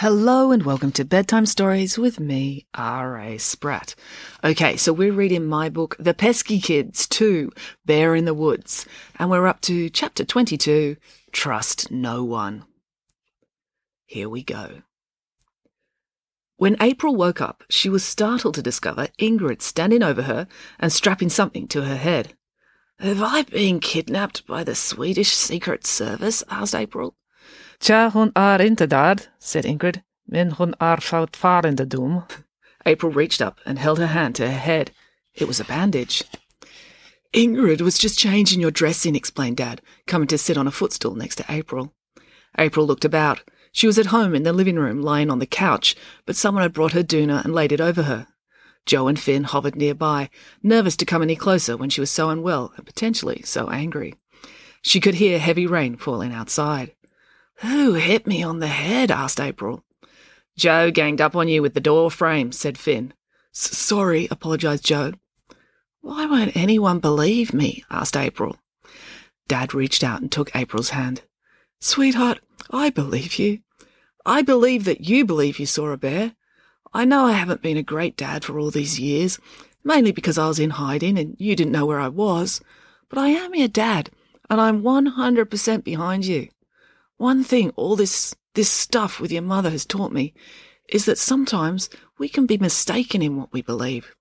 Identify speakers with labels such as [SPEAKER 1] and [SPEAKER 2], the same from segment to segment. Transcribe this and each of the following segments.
[SPEAKER 1] Hello and welcome to Bedtime Stories with me, R.A. Spratt. Okay, so we're reading my book, The Peski Kids 2, Bear in the Woods, and we're up to chapter 22, Trust No One. Here we go. When April woke up, she was startled to discover Ingrid standing over her and strapping something to her head. Have I been kidnapped by the Swedish Secret Service? asked April.
[SPEAKER 2] Tja, hon är inte död, said Ingrid, men hon är fortfarande doom.
[SPEAKER 1] April reached up and held her hand to her head. It was a bandage. Ingrid was just changing your dressing, explained Dad, coming to sit on a footstool next to April. April looked about. She was at home in the living room, lying on the couch, but someone had brought her doona and laid it over her. Joe and Finn hovered nearby, nervous to come any closer when she was so unwell and potentially so angry. She could hear heavy rain falling outside. Who hit me on the head? asked April. Joe ganged up on you with the door frame, said Finn. Sorry, apologized Joe. Why won't anyone believe me? asked April. Dad reached out and took April's hand. Sweetheart, I believe you. I believe that you believe you saw a bear. I know I haven't been a great dad for all these years, mainly because I was in hiding and you didn't know where I was, but I am your dad, and I'm 100% behind you. One thing all this, this stuff with your mother has taught me is that sometimes we can be mistaken in what we believe.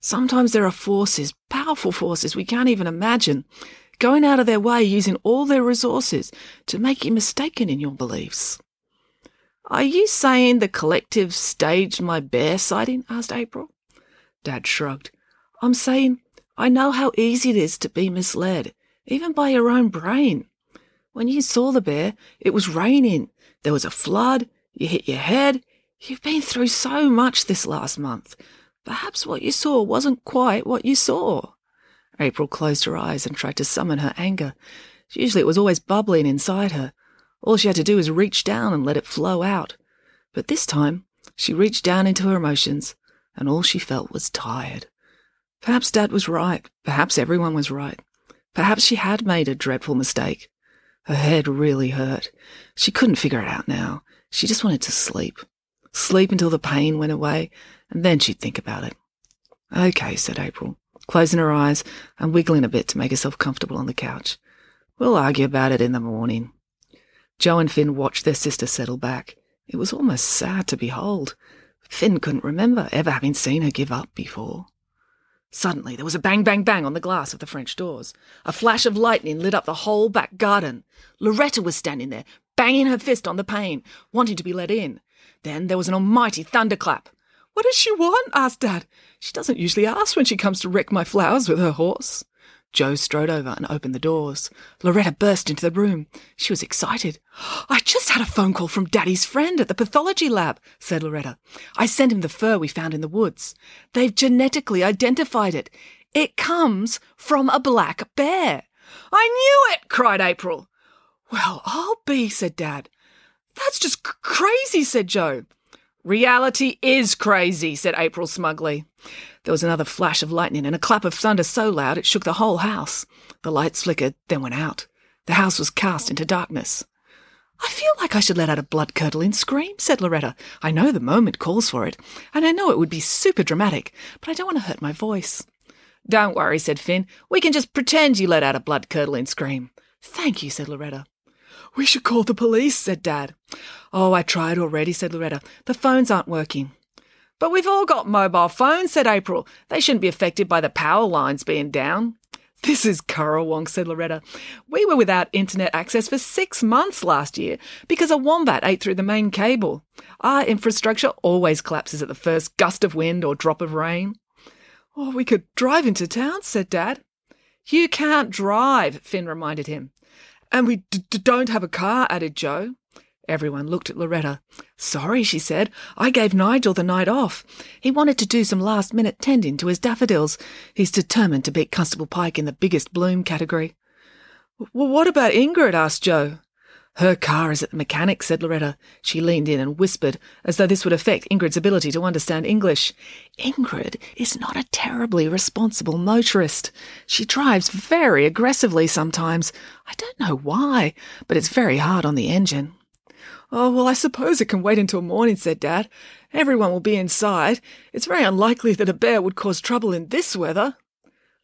[SPEAKER 1] Sometimes there are forces, powerful forces we can't even imagine, going out of their way using all their resources to make you mistaken in your beliefs. Are you saying the collective staged my bear sighting? asked April. Dad shrugged. I'm saying I know how easy it is to be misled, even by your own brain. When you saw the bear, it was raining. There was a flood. You hit your head. You've been through so much this last month. Perhaps what you saw wasn't quite what you saw. April closed her eyes and tried to summon her anger. Usually it was always bubbling inside her. All she had to do was reach down and let it flow out. But this time, she reached down into her emotions, and all she felt was tired. Perhaps Dad was right. Perhaps everyone was right. Perhaps she had made a dreadful mistake. Her head really hurt. She couldn't figure it out now. She just wanted to sleep. Sleep until the pain went away, and then she'd think about it. Okay, said April, closing her eyes and wiggling a bit to make herself comfortable on the couch. We'll argue about it in the morning. Joe and Finn watched their sister settle back. It was almost sad to behold. Finn couldn't remember ever having seen her give up before. Suddenly there was a bang, bang, bang on the glass of the French doors. A flash of lightning lit up the whole back garden. Loretta was standing there, banging her fist on the pane, wanting to be let in. Then there was an almighty thunderclap. What does she want? asked Dad. She doesn't usually ask when she comes to wreck my flowers with her horse. Joe strode over and opened the doors. Loretta burst into the room. She was excited. I just had a phone call from Daddy's friend at the pathology lab, said Loretta. I sent him the fur we found in the woods. They've genetically identified it. It comes from a black bear. I knew it, cried April. Well, I'll be, said Dad. That's just c- crazy, said Joe. Reality is crazy, said April smugly. There was another flash of lightning and a clap of thunder so loud it shook the whole house. The lights flickered, then went out. The house was cast into darkness. I feel like I should let out a blood curdling scream, said Loretta. I know the moment calls for it, and I know it would be super dramatic, but I don't want to hurt my voice. Don't worry, said Finn. We can just pretend you let out a blood curdling scream. Thank you, said Loretta. We should call the police, said Dad. Oh, I tried already, said Loretta. The phones aren't working. But we've all got mobile phones, said April. They shouldn't be affected by the power lines being down. This is Currawong, said Loretta. We were without internet access for six months last year because a wombat ate through the main cable. Our infrastructure always collapses at the first gust of wind or drop of rain. Oh, we could drive into town, said Dad. You can't drive, Finn reminded him. And we d- d- don't have a car, added Joe. Everyone looked at Loretta. Sorry, she said. I gave Nigel the night off. He wanted to do some last minute tending to his daffodils. He's determined to beat Constable Pike in the biggest bloom category. Well, what about Ingrid? asked Joe. Her car is at the mechanic, said Loretta. She leaned in and whispered, as though this would affect Ingrid's ability to understand English. Ingrid is not a terribly responsible motorist. She drives very aggressively sometimes. I don't know why, but it's very hard on the engine. Oh, well, I suppose it can wait until morning, said Dad. Everyone will be inside. It's very unlikely that a bear would cause trouble in this weather.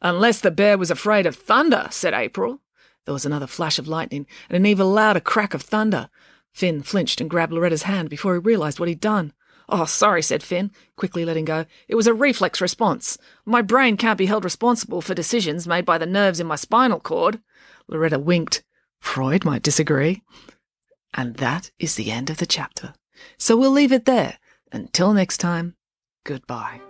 [SPEAKER 1] Unless the bear was afraid of thunder, said April. There was another flash of lightning and an even louder crack of thunder. Finn flinched and grabbed Loretta's hand before he realized what he'd done. Oh, sorry, said Finn, quickly letting go. It was a reflex response. My brain can't be held responsible for decisions made by the nerves in my spinal cord. Loretta winked. Freud might disagree. And that is the end of the chapter. So we'll leave it there. Until next time, goodbye.